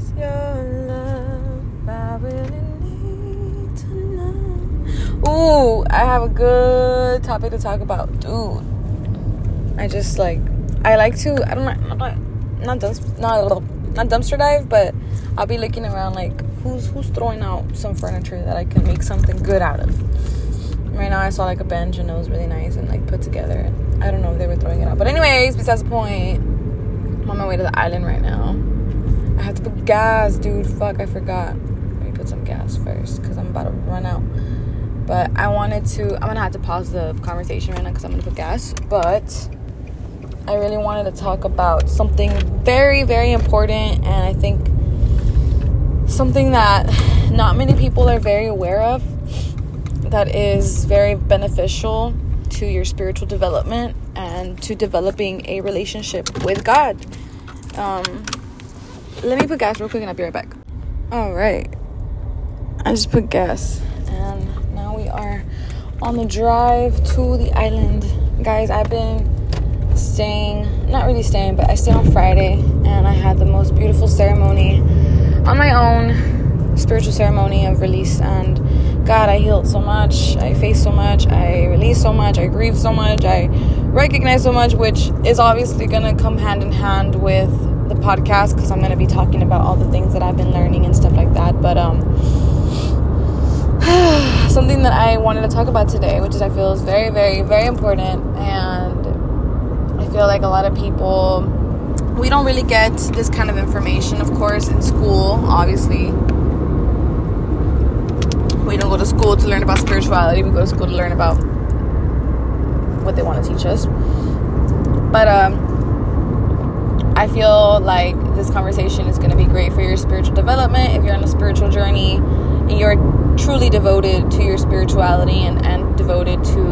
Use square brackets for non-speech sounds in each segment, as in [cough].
is your love? I really need to know. Ooh, I have a good topic to talk about, dude. I just like, I like to. I don't know, not not dump, not not dumpster dive, but I'll be looking around like who's who's throwing out some furniture that I can make something good out of. Right now, I saw like a bench and it was really nice and like put together. I don't know if they were throwing it out, but anyways, besides the point, I'm on my way to the island right now. Have to put gas, dude. Fuck, I forgot. Let me put some gas first because I'm about to run out. But I wanted to. I'm gonna have to pause the conversation right now because I'm gonna put gas. But I really wanted to talk about something very, very important, and I think something that not many people are very aware of that is very beneficial to your spiritual development and to developing a relationship with God. Um, let me put gas real quick and I'll be right back. All right. I just put gas and now we are on the drive to the island. Guys, I've been staying, not really staying, but I stayed on Friday and I had the most beautiful ceremony on my own spiritual ceremony of release and God, I healed so much, I faced so much, I released so much, I grieved so much, I recognized so much, which is obviously gonna come hand in hand with the podcast because I'm gonna be talking about all the things that I've been learning and stuff like that. But um [sighs] something that I wanted to talk about today, which is I feel is very, very, very important and I feel like a lot of people we don't really get this kind of information, of course, in school, obviously we don't go to school to learn about spirituality. We go to school to learn about what they want to teach us. But um, I feel like this conversation is going to be great for your spiritual development. If you're on a spiritual journey and you're truly devoted to your spirituality and, and devoted to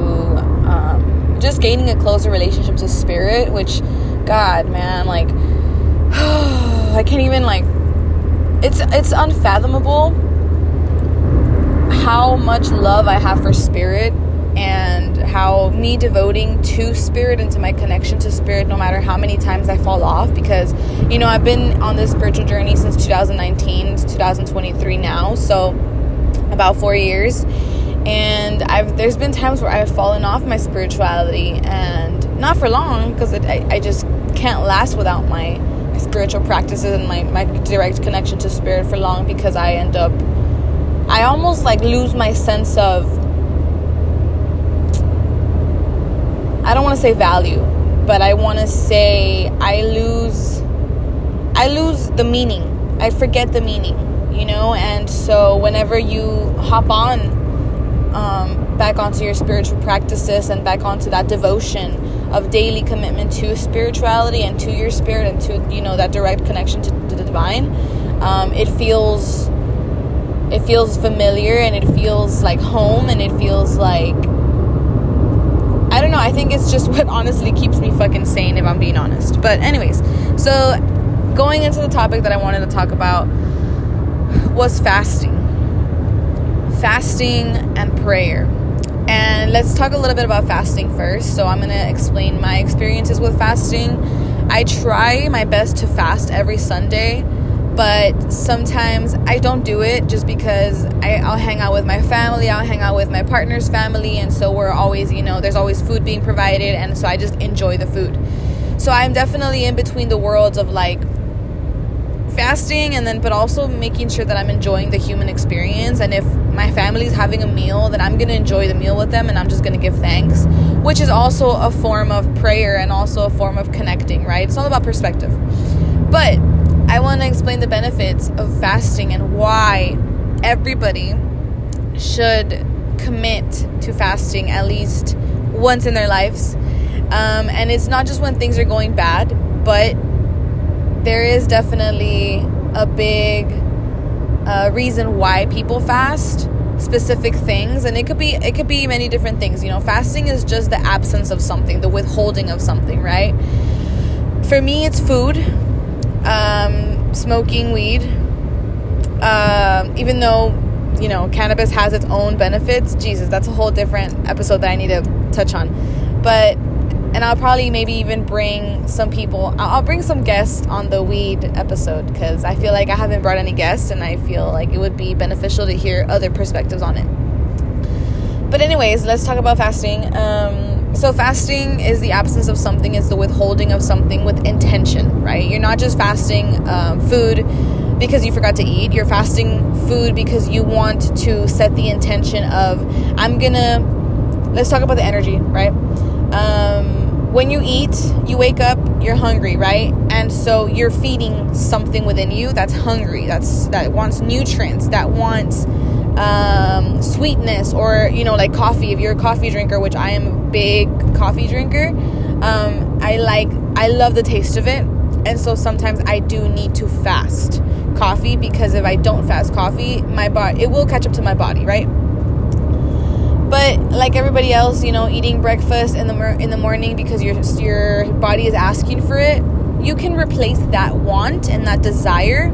um, just gaining a closer relationship to spirit, which, God, man, like, [sighs] I can't even, like, it's it's unfathomable how much love I have for spirit and how me devoting to spirit and to my connection to spirit no matter how many times I fall off because you know I've been on this spiritual journey since 2019 it's 2023 now so about 4 years. And I've there's been times where I've fallen off my spirituality and not for long because I, I just can't last without my, spiritual practices and my, my direct connection to spirit for long because I end up I almost like lose my sense of I don't want to say value, but I want to say I lose I lose the meaning. I forget the meaning, you know? And so whenever you hop on um, back onto your spiritual practices and back onto that devotion of daily commitment to spirituality and to your spirit and to, you know, that direct connection to, to the divine, um, it feels it feels familiar and it feels like home and it feels like know, I think it's just what honestly keeps me fucking sane if I'm being honest. But anyways, so going into the topic that I wanted to talk about was fasting. Fasting and prayer. And let's talk a little bit about fasting first. So I'm going to explain my experiences with fasting. I try my best to fast every Sunday but sometimes I don't do it just because I, will hang out with my family, I'll hang out with my partner's family, and so we're always, you know, there's always food being provided, and so I just enjoy the food. So I'm definitely in between the worlds of like fasting and then but also making sure that I'm enjoying the human experience and if my family's having a meal then I'm to enjoy the meal with them and I'm just to give thanks which is also a form of prayer and also a form of connecting right it's all about perspective but I want to explain the benefits of fasting and why everybody should commit to fasting at least once in their lives. Um, and it's not just when things are going bad, but there is definitely a big uh, reason why people fast specific things and it could be it could be many different things. You know fasting is just the absence of something the withholding of something right? For me it's food um, smoking weed. Uh, even though, you know, cannabis has its own benefits, Jesus, that's a whole different episode that I need to touch on. But and I'll probably maybe even bring some people. I'll bring some guests on the weed episode because I feel like I haven't brought any guests, and I feel like it would be beneficial to hear other perspectives on it. But anyways, let's talk about fasting. Um, so fasting is the absence of something; is the withholding of something with intention, right? You're not just fasting um, food because you forgot to eat. You're fasting food because you want to set the intention of I'm gonna. Let's talk about the energy, right? Um, when you eat, you wake up, you're hungry, right? And so you're feeding something within you that's hungry, that's that wants nutrients, that wants um, sweetness, or you know, like coffee. If you're a coffee drinker, which I am big coffee drinker, um, I like, I love the taste of it, and so sometimes I do need to fast coffee because if I don't fast coffee, my body it will catch up to my body, right? But like everybody else, you know, eating breakfast in the in the morning because your your body is asking for it, you can replace that want and that desire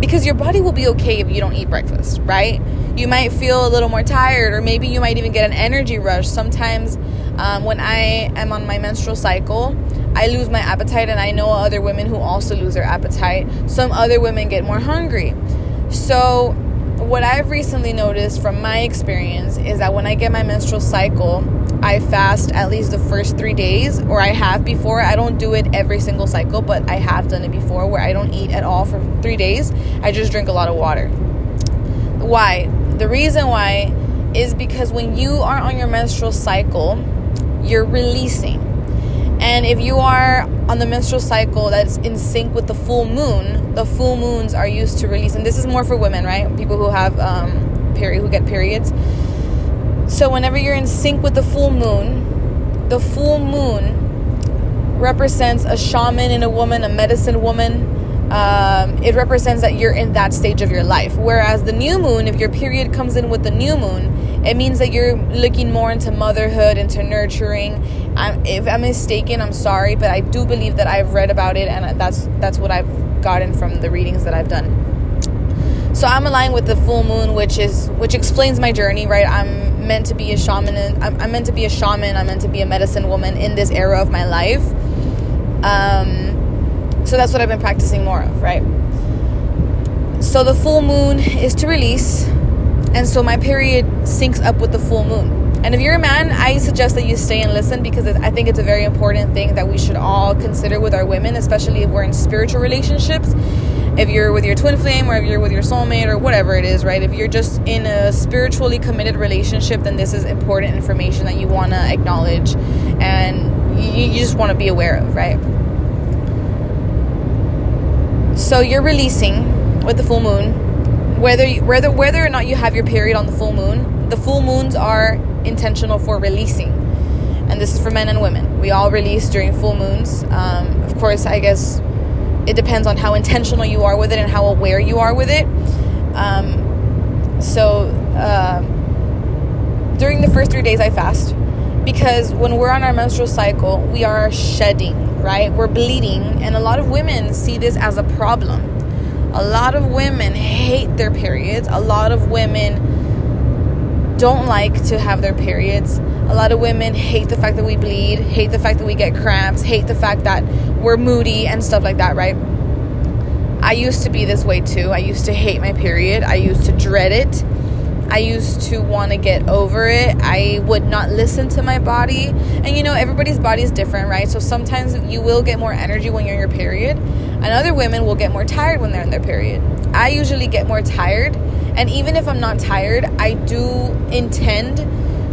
because your body will be okay if you don't eat breakfast, right? You might feel a little more tired, or maybe you might even get an energy rush. Sometimes, um, when I am on my menstrual cycle, I lose my appetite, and I know other women who also lose their appetite. Some other women get more hungry. So, what I've recently noticed from my experience is that when I get my menstrual cycle, I fast at least the first three days, or I have before. I don't do it every single cycle, but I have done it before where I don't eat at all for three days. I just drink a lot of water. Why? The reason why is because when you are on your menstrual cycle, you're releasing. And if you are on the menstrual cycle that's in sync with the full moon, the full moons are used to release. And this is more for women, right? People who have um, period, who get periods. So whenever you're in sync with the full moon, the full moon represents a shaman in a woman, a medicine woman. Um, it represents that you're in that stage of your life. Whereas the new moon, if your period comes in with the new moon, it means that you're looking more into motherhood, into nurturing. I'm, if I'm mistaken, I'm sorry, but I do believe that I've read about it, and that's that's what I've gotten from the readings that I've done. So I'm aligned with the full moon, which is which explains my journey, right? I'm meant to be a shaman. I'm, I'm meant to be a shaman. I'm meant to be a medicine woman in this era of my life. Um, so that's what I've been practicing more of, right? So the full moon is to release, and so my period syncs up with the full moon. And if you're a man, I suggest that you stay and listen because I think it's a very important thing that we should all consider with our women, especially if we're in spiritual relationships. If you're with your twin flame or if you're with your soulmate or whatever it is, right? If you're just in a spiritually committed relationship, then this is important information that you want to acknowledge and you, just want to be aware of, right? So you're releasing with the full moon, whether you, whether whether or not you have your period on the full moon. The full moons are intentional for releasing, and this is for men and women. We all release during full moons. Um, of course, I guess it depends on how intentional you are with it and how aware you are with it. Um, so uh, during the first three days, I fast because when we're on our menstrual cycle, we are shedding, right? We're bleeding, and a lot of women see this as a problem. A lot of women hate their periods. A lot of women don't like to have their periods. A lot of women hate the fact that we bleed, hate the fact that we get cramps, hate the fact that we're moody and stuff like that, right? I used to be this way too. I used to hate my period. I used to dread it. I used to want to get over it. I would not listen to my body. And you know, everybody's body is different, right? So sometimes you will get more energy when you're in your period, and other women will get more tired when they're in their period. I usually get more tired, and even if I'm not tired, I do intend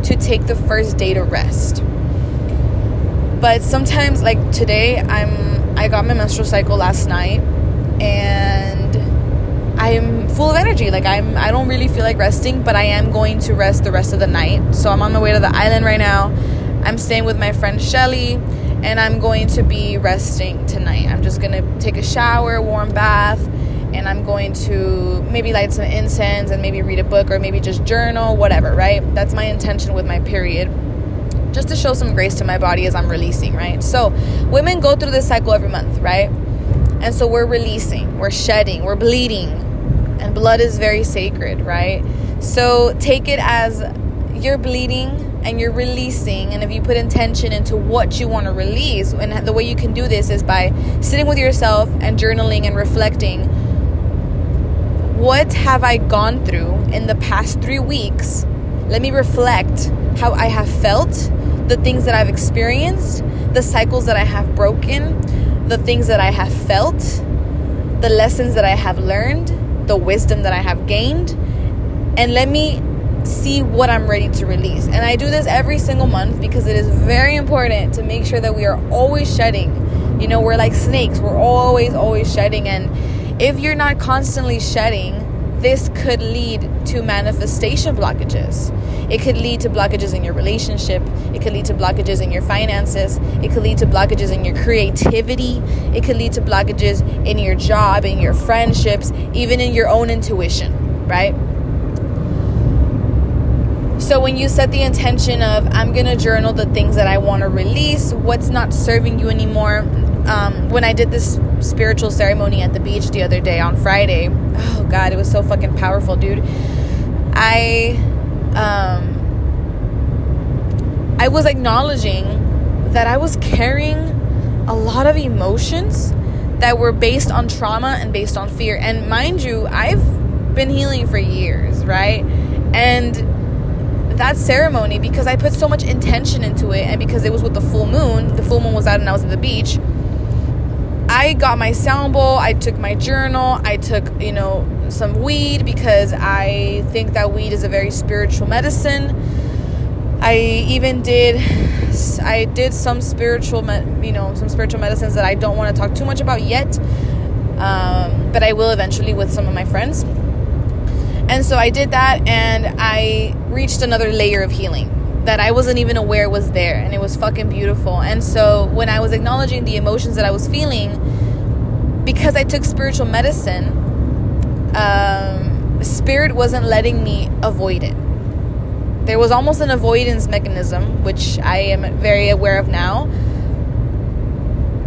to take the first day to rest. But sometimes like today, I'm I got my menstrual cycle last night and I'm full of energy. Like I'm I don't really feel like resting, but I am going to rest the rest of the night. So I'm on my way to the island right now. I'm staying with my friend Shelly and I'm going to be resting tonight. I'm just going to take a shower, warm bath, and I'm going to maybe light some incense and maybe read a book or maybe just journal, whatever, right? That's my intention with my period. Just to show some grace to my body as I'm releasing, right? So, women go through this cycle every month, right? And so we're releasing, we're shedding, we're bleeding. And blood is very sacred, right? So take it as you're bleeding and you're releasing, and if you put intention into what you want to release, and the way you can do this is by sitting with yourself and journaling and reflecting what have I gone through in the past three weeks? Let me reflect how I have felt, the things that I've experienced, the cycles that I have broken, the things that I have felt, the lessons that I have learned, the wisdom that I have gained, and let me see what I'm ready to release. And I do this every single month because it is very important to make sure that we are always shedding. You know, we're like snakes, we're always, always shedding. And if you're not constantly shedding, this could lead to manifestation blockages. It could lead to blockages in your relationship. It could lead to blockages in your finances. It could lead to blockages in your creativity. It could lead to blockages in your job, in your friendships, even in your own intuition, right? So when you set the intention of, I'm going to journal the things that I want to release, what's not serving you anymore. Um, when I did this spiritual ceremony at the beach the other day on Friday, oh God, it was so fucking powerful, dude. I, um, I was acknowledging that I was carrying a lot of emotions that were based on trauma and based on fear. And mind you, I've been healing for years, right? And that ceremony because I put so much intention into it and because it was with the full moon, the full moon was out and I was at the beach. I got my sound bowl, I took my journal, I took, you know, some weed because I think that weed is a very spiritual medicine. I even did I did some spiritual, you know, some spiritual medicines that I don't want to talk too much about yet. Um, but I will eventually with some of my friends. And so I did that and I reached another layer of healing that I wasn't even aware was there. And it was fucking beautiful. And so when I was acknowledging the emotions that I was feeling, because I took spiritual medicine, um, spirit wasn't letting me avoid it. There was almost an avoidance mechanism, which I am very aware of now,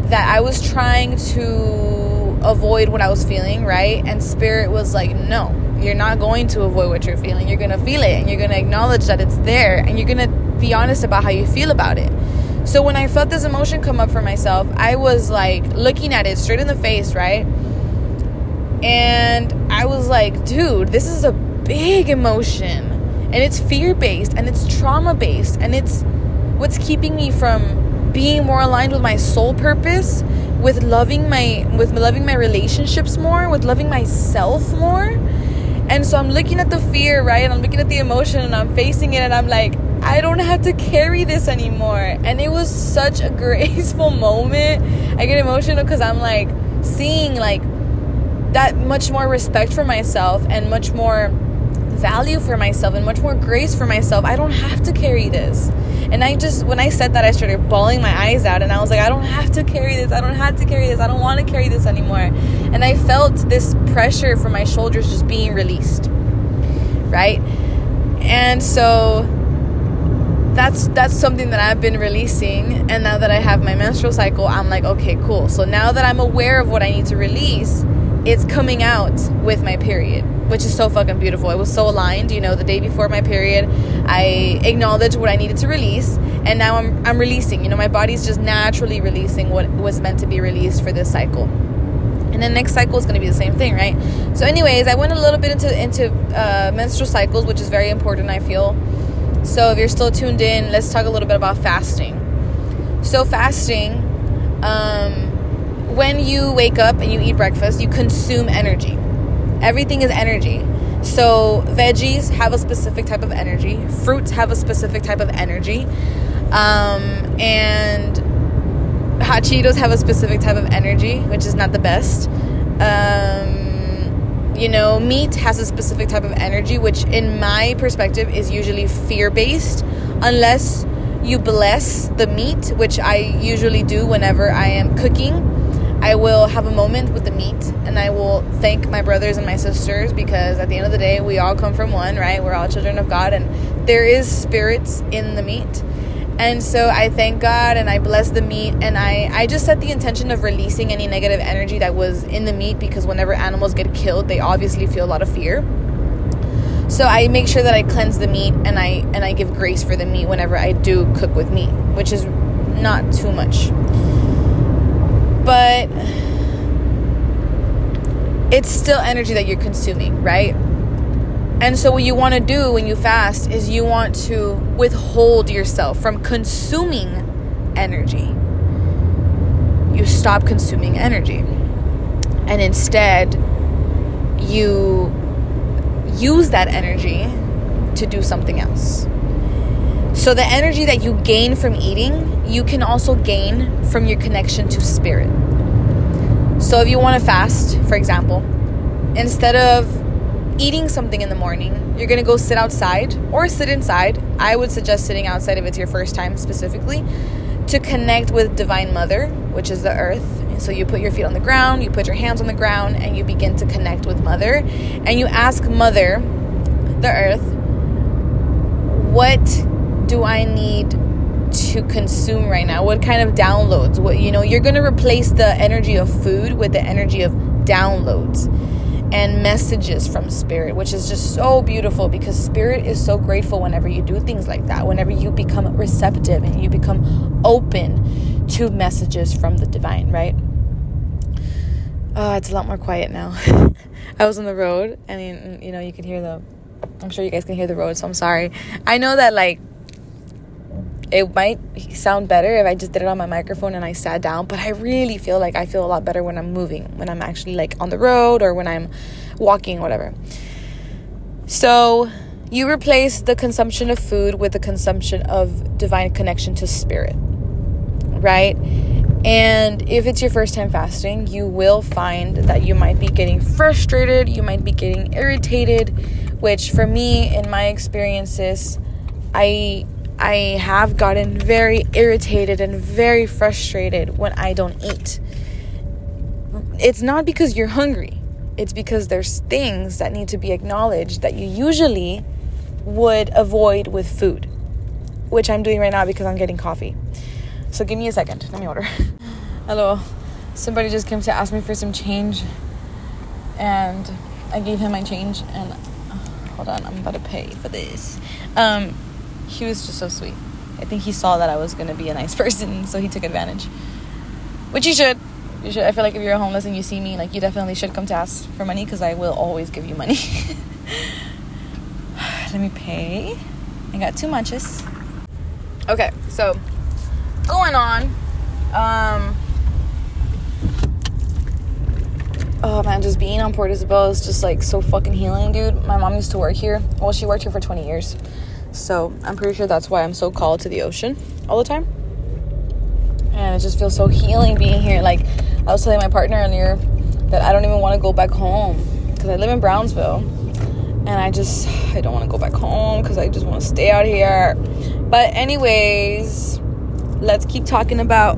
that I was trying to avoid what I was feeling, right? And spirit was like, no, you're not going to avoid what you're feeling. You're going to feel it and you're going to acknowledge that it's there and you're going to be honest about how you feel about it. So when I felt this emotion come up for myself, I was like looking at it straight in the face, right? And I was like, dude, this is a big emotion. And it's fear based and it's trauma based and it's what's keeping me from being more aligned with my soul purpose, with loving my with loving my relationships more, with loving myself more and so I'm looking at the fear, right? And I'm looking at the emotion and I'm facing it and I'm like, I don't have to carry this anymore. And it was such a [laughs] graceful moment. I get emotional because I'm like seeing like that much more respect for myself and much more value for myself and much more grace for myself. I don't have to carry this. And I just, when I said that, I started bawling my eyes out and I was like, I don't have to carry this. I don't have to carry this. I don't want to carry this anymore. And I felt this pressure from my shoulders just being released. Right? And so that's that's something that I've been releasing and now that I have my menstrual cycle I'm like okay cool so now that I'm aware of what I need to release it's coming out with my period which is so fucking beautiful. It was so aligned, you know, the day before my period, I acknowledged what I needed to release, and now I'm I'm releasing. You know, my body's just naturally releasing what was meant to be released for this cycle. And then next cycle is going to be the same thing, right? So, anyways, I went a little bit into into uh, menstrual cycles, which is very important. I feel. So, if you're still tuned in, let's talk a little bit about fasting. So, fasting, um, when you wake up and you eat breakfast, you consume energy Everything is energy. So, veggies have a specific type of energy, fruits have a specific type of energy, um, and hot Cheetos have a specific type of energy, which is not the best. Um, you know, meat has a specific type of energy, which, in my perspective, is usually fear based, unless you bless the meat, which I usually do whenever I am cooking I will have a moment with the meat and I will thank my brothers and my sisters because at the end of the day, we all come from one, right? We're all children of God and there is spirits in the meat. And so I thank God and I bless the meat and I, I just set the intention of releasing any negative energy that was in the meat because whenever animals get killed, they obviously feel a lot of fear. So I make sure that I cleanse the meat and I and I give grace for the meat whenever I do cook with meat, which is not too much. But it's still energy that you're consuming, right? And so, what you want to do when you fast is you want to withhold yourself from consuming energy. You stop consuming energy. And instead, you use that energy to do something else. So, the energy that you gain from eating, you can also gain from your connection to spirit. So, if you want to fast, for example, instead of eating something in the morning, you're gonna go sit outside or sit inside. I would suggest sitting outside if it's your first time specifically to connect with Divine Mother, which is the earth. So you put your feet on the ground, you put your hands on the ground, and you begin to connect with Mother. And you ask Mother, the earth, what do I need to consume right now? What kind of downloads? What you know, you're gonna replace the energy of food with the energy of downloads and messages from spirit, which is just so beautiful because spirit is so grateful whenever you do things like that, whenever you become receptive and you become open to messages from the divine, right? Uh, it's a lot more quiet now. [laughs] I was on the road I and you know, you can hear the I'm sure you guys can hear the road, so I'm sorry. I know that like it might sound better if I just did it on my microphone and I sat down, but I really feel like I feel a lot better when I'm moving, when I'm actually like on the road or when I'm walking, whatever. So, you replace the consumption of food with the consumption of divine connection to spirit, right? And if it's your first time fasting, you will find that you might be getting frustrated, you might be getting irritated, which for me, in my experiences, I I have gotten very irritated and very frustrated when I don't eat. It's not because you're hungry, it's because there's things that need to be acknowledged that you usually would avoid with food, which I'm doing right now because I'm getting coffee. So give me a second. Let me order. [laughs] Hello. Somebody just came to ask me for some change, and I gave him my change. And uh, hold on, I'm about to pay for this. Um, he was just so sweet. I think he saw that I was gonna be a nice [laughs] person, so he took advantage. Which you should. You should. I feel like if you're homeless and you see me, like you definitely should come to ask for money because I will always give you money. [laughs] [sighs] Let me pay. I got two munches. Okay, so going on. Um. Oh man, just being on Port Isabel is just like so fucking healing, dude. My mom used to work here. Well, she worked here for 20 years. So I'm pretty sure that's why I'm so called to the ocean all the time. And it just feels so healing being here. Like I was telling my partner earlier that I don't even want to go back home because I live in Brownsville. And I just, I don't want to go back home because I just want to stay out here. But, anyways, let's keep talking about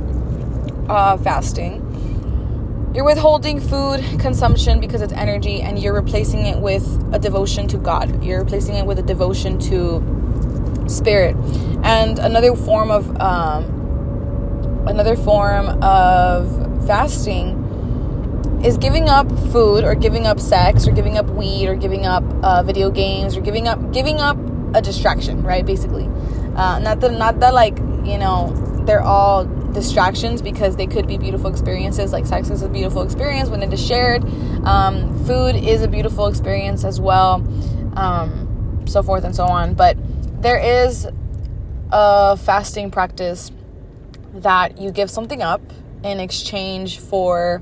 uh, fasting. You're withholding food consumption because it's energy, and you're replacing it with a devotion to God. You're replacing it with a devotion to spirit. And another form of um, another form of fasting is giving up food or giving up sex or giving up weed or giving up uh, video games or giving up giving up a distraction right basically. Uh, not that not that like you know they're all distractions because they could be beautiful experiences like sex is a beautiful experience when it is shared. Um, food is a beautiful experience as well um, so forth and so on. But there is a fasting practice that you give something up in exchange for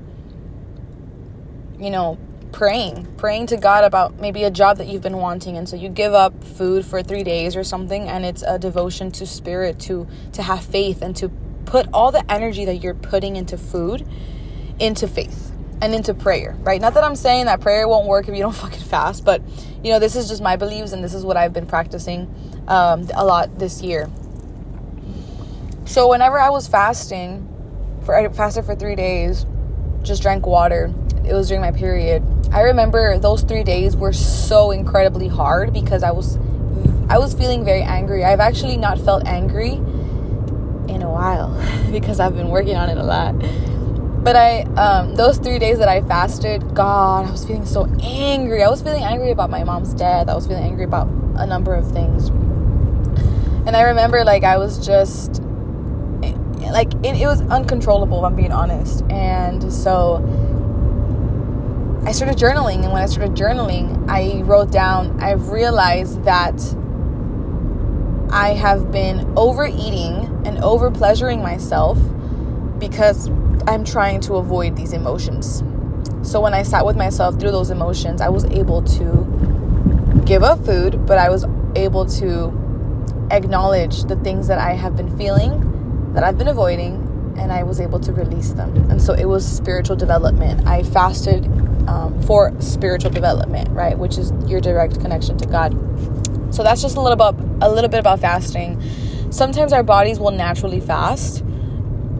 you know praying praying to god about maybe a job that you've been wanting. And so you give up food for 3 days or something and it's a devotion to spirit to to have faith and to put all the energy that you're putting into food into faith and into prayer, right? Not that I'm saying that prayer won't work if you don't [laughs] fucking fast, but you know, this is just my beliefs and this is what I've been practicing um, a lot this year. So whenever I was fasting, for I fasted for three days, just drank water. It was during my period. I remember those three days were so incredibly hard because I was I was feeling very angry. I've actually not felt angry in a while [laughs] because I've been working on it a lot. But I, um, those three days that I fasted, God, I was feeling so angry. I was feeling angry about my mom's death. I was feeling angry about a number of things. And I remember, like, I was just, like, it, it was uncontrollable, if I'm being honest. And so I started journaling. And when I started journaling, I wrote down, I've realized that I have been overeating and over pleasuring myself because I'm trying to avoid these emotions. So when I sat with myself through those emotions, I was able to give up food, but I was able to acknowledge the things that I have been feeling, that I've been avoiding, and I was able to release them. And so it was spiritual development. I fasted um, for spiritual development, right, which is your direct connection to God. So that's just a little about a little bit about fasting. Sometimes our bodies will naturally fast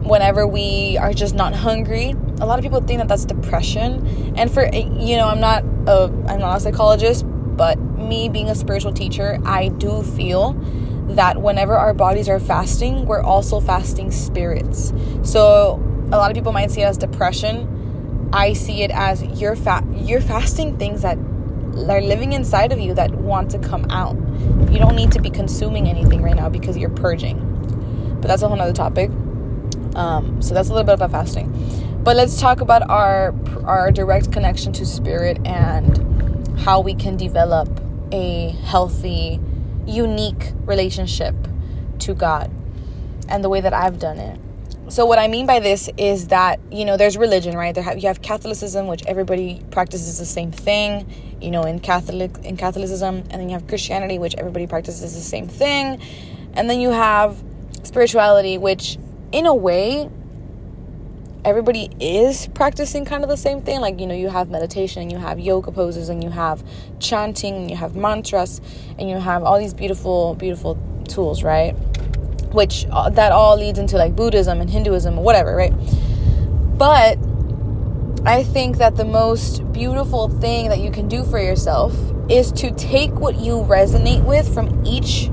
whenever we are just not hungry. A lot of people think that that's depression. And for you know, I'm not a I'm not a psychologist, but me being a spiritual teacher, I do feel that whenever our bodies are fasting, we're also fasting spirits. So a lot of people might see it as depression. I see it as you're fat you're fasting things that are living inside of you that want to come out. You don't need to be consuming anything right now because you're purging. But that's a whole other topic. Um, so that's a little bit about fasting. But let's talk about our our direct connection to spirit and how we can develop a healthy, unique relationship to God and the way that I've done it. So what I mean by this is that you know there's religion, right? There have, you have Catholicism, which everybody practices the same thing, you know, in Catholic in Catholicism, and then you have Christianity, which everybody practices the same thing, and then you have spirituality, which in a way everybody is practicing kind of the same thing. Like you know you have meditation and you have yoga poses and you have chanting and you have mantras and you have all these beautiful beautiful tools right? Which uh, that all leads into like buddhism and hinduism whatever right? But i think that the most beautiful thing that you can do for yourself is to take what you resonate with from each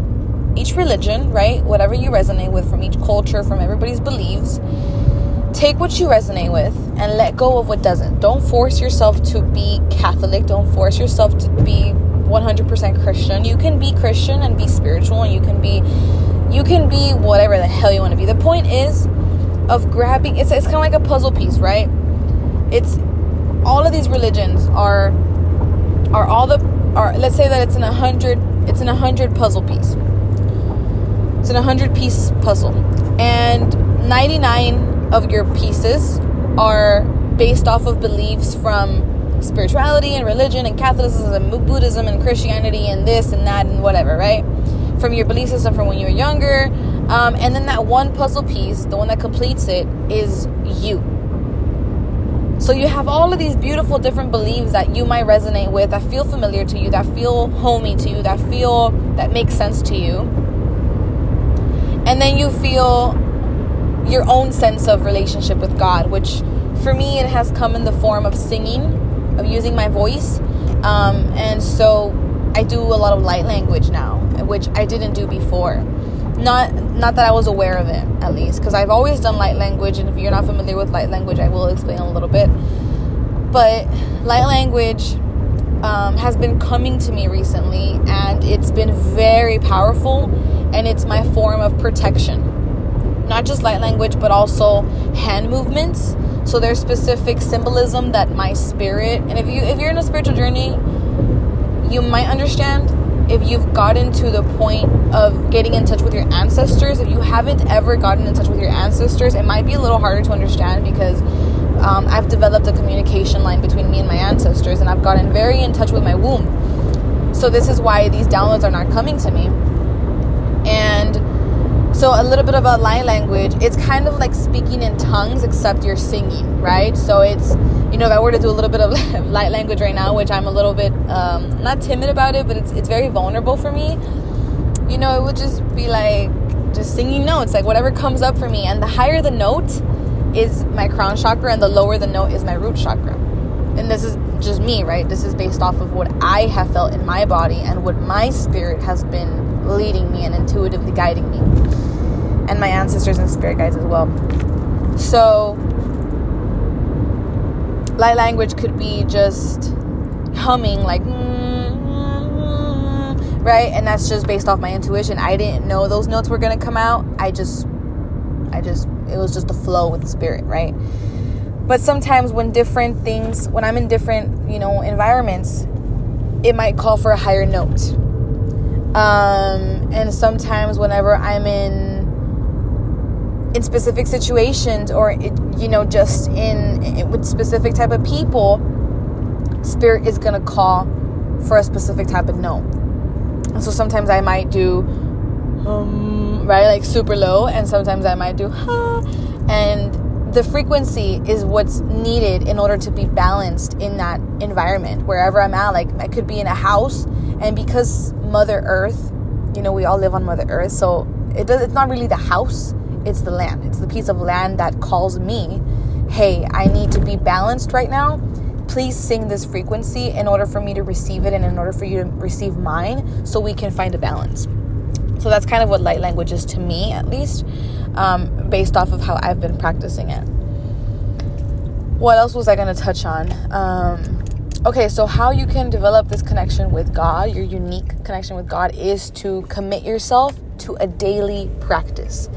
each religion, right? Whatever you resonate with from each culture, from everybody's beliefs. Take what you resonate with and let go of what doesn't. Don't force yourself to be Catholic. Don't force yourself to be 100% Christian. You can be Christian and be spiritual and you can be you can be whatever the hell you want to be. The point is of grabbing it's it's kind of like a puzzle piece, right? It's all of these religions are are all the are let's say that it's in a hundred it's in a hundred puzzle piece it's an 100 piece puzzle. And 99 of your pieces are based off of beliefs from spirituality and religion and Catholicism and Buddhism and Christianity and this and that and whatever, right? From your belief system from when you were younger. Um, and then that one puzzle piece, the one that completes it, is you. So you have all of these beautiful different beliefs that you might resonate with, that feel familiar to you, that feel homey to you, that feel that make sense to you and then you feel your own sense of relationship with God, which for me it has come in the form of singing, of using my voice, um, and so I do a lot of light language now, which I didn't do before. Not not that I was aware of it, at least, because I've always done light language, and if you're not familiar with light language, I will explain a little bit. But light language um, has been coming to me recently, and it's been very powerful and it's my form of protection. Not just light language, but also hand movements. So there's specific symbolism that my spirit, and if you if you're in a spiritual journey, you might understand if you've gotten to the point of getting in touch with your ancestors. If you haven't ever gotten in touch with your ancestors, it might be a little harder to understand because um, I've developed a communication line between me and my ancestors, and I've gotten very in touch with my womb. So this is why these downloads are not coming to me so a little bit about light language, it's kind of like speaking in tongues except you're singing, right? So it's you know if I were to do a little bit of [laughs] light language right now, which I'm a little bit um, not timid about it, but it's it's very vulnerable for me. You know, it would just be like just singing notes, like whatever comes up for me. And the higher the note is my crown chakra, and the lower the note is my root chakra. And this is just me, right? This is based off of what I have felt in my body and what my spirit has been leading me and intuitively guiding me, and my ancestors and spirit guides as well. So, light language could be just humming like right? And that's just based off my intuition. I didn't know those notes were going to come out. I just i just it was just a flow with the spirit right? But sometimes when different things when i'm in different you know environments it might call for a higher note. Um, and sometimes whenever i'm in in specific situations or it, you know just in, in with specific type of people spirit is going to call for a specific type of note and so sometimes I might do um, right like super low and sometimes I might do ha and the frequency is what's needed in order to be balanced in that environment. Wherever I'm at like I could be in a house and because mother earth you know we all live on mother earth so it does it's not really the house it's the land it's the piece of land that calls me hey I need to be balanced right now please sing this frequency in order for me to receive it and in order for you to receive mine so we can find a balance. So that's kind of what light language is to me, at least, um, based off of how I've been practicing it. What else was I going to touch on? Um, okay, so how you can develop this connection with God, your unique connection with God, is to commit yourself to a daily practice.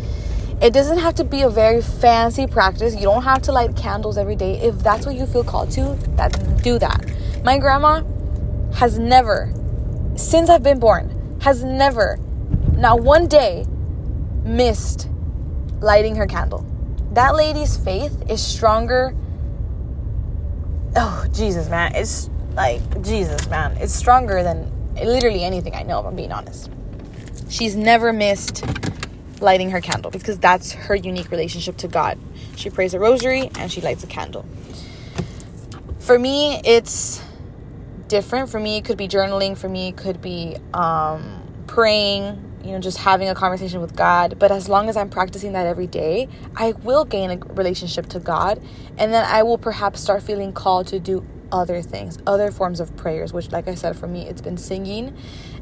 It doesn't have to be a very fancy practice. You don't have to light candles every day. If that's what you feel called to, that do that. My grandma has never, since I've been born, has never, not one day, missed lighting her candle. That lady's faith is stronger. Oh, Jesus, man. It's like, Jesus, man. It's stronger than literally anything I know, if I'm being honest. She's never missed lighting her candle because that's her unique relationship to God. She prays a rosary and she lights a candle. For me, it's different. For me, it could be journaling. For me, it could be um, praying, you know, just having a conversation with God. But as long as I'm practicing that every day, I will gain a relationship to God. And then I will perhaps start feeling called to do other things, other forms of prayers, which, like I said, for me, it's been singing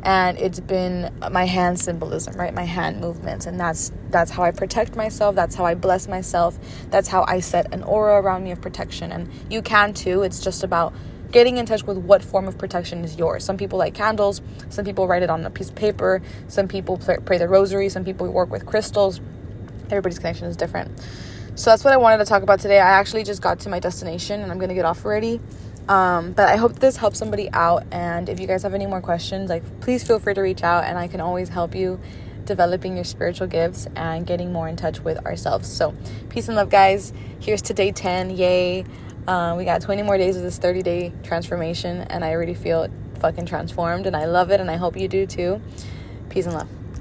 and it's been my hand symbolism right? My hand movements. And that's that's how i protect myself. That's how i bless myself. That's how i set an aura around me of protection. And you can too. It's just about getting in touch with what form of protection is yours. Some people like candles. Some people write it on a piece of paper. Some people pray the rosary. Some people work with crystals. Everybody's connection is different. So that's what i wanted to talk about today. I actually just got to my destination and i'm gonna get off already um, but I hope this helps somebody out. And if you guys have any more questions, like please feel free to reach out, and I can always help you developing your spiritual gifts and getting more in touch with ourselves. So, peace and love, guys. Here's to day 10. Yay. Uh, we got 20 more days of this 30 day transformation, and I already feel fucking transformed, and I love it, and I hope you do too. Peace and love.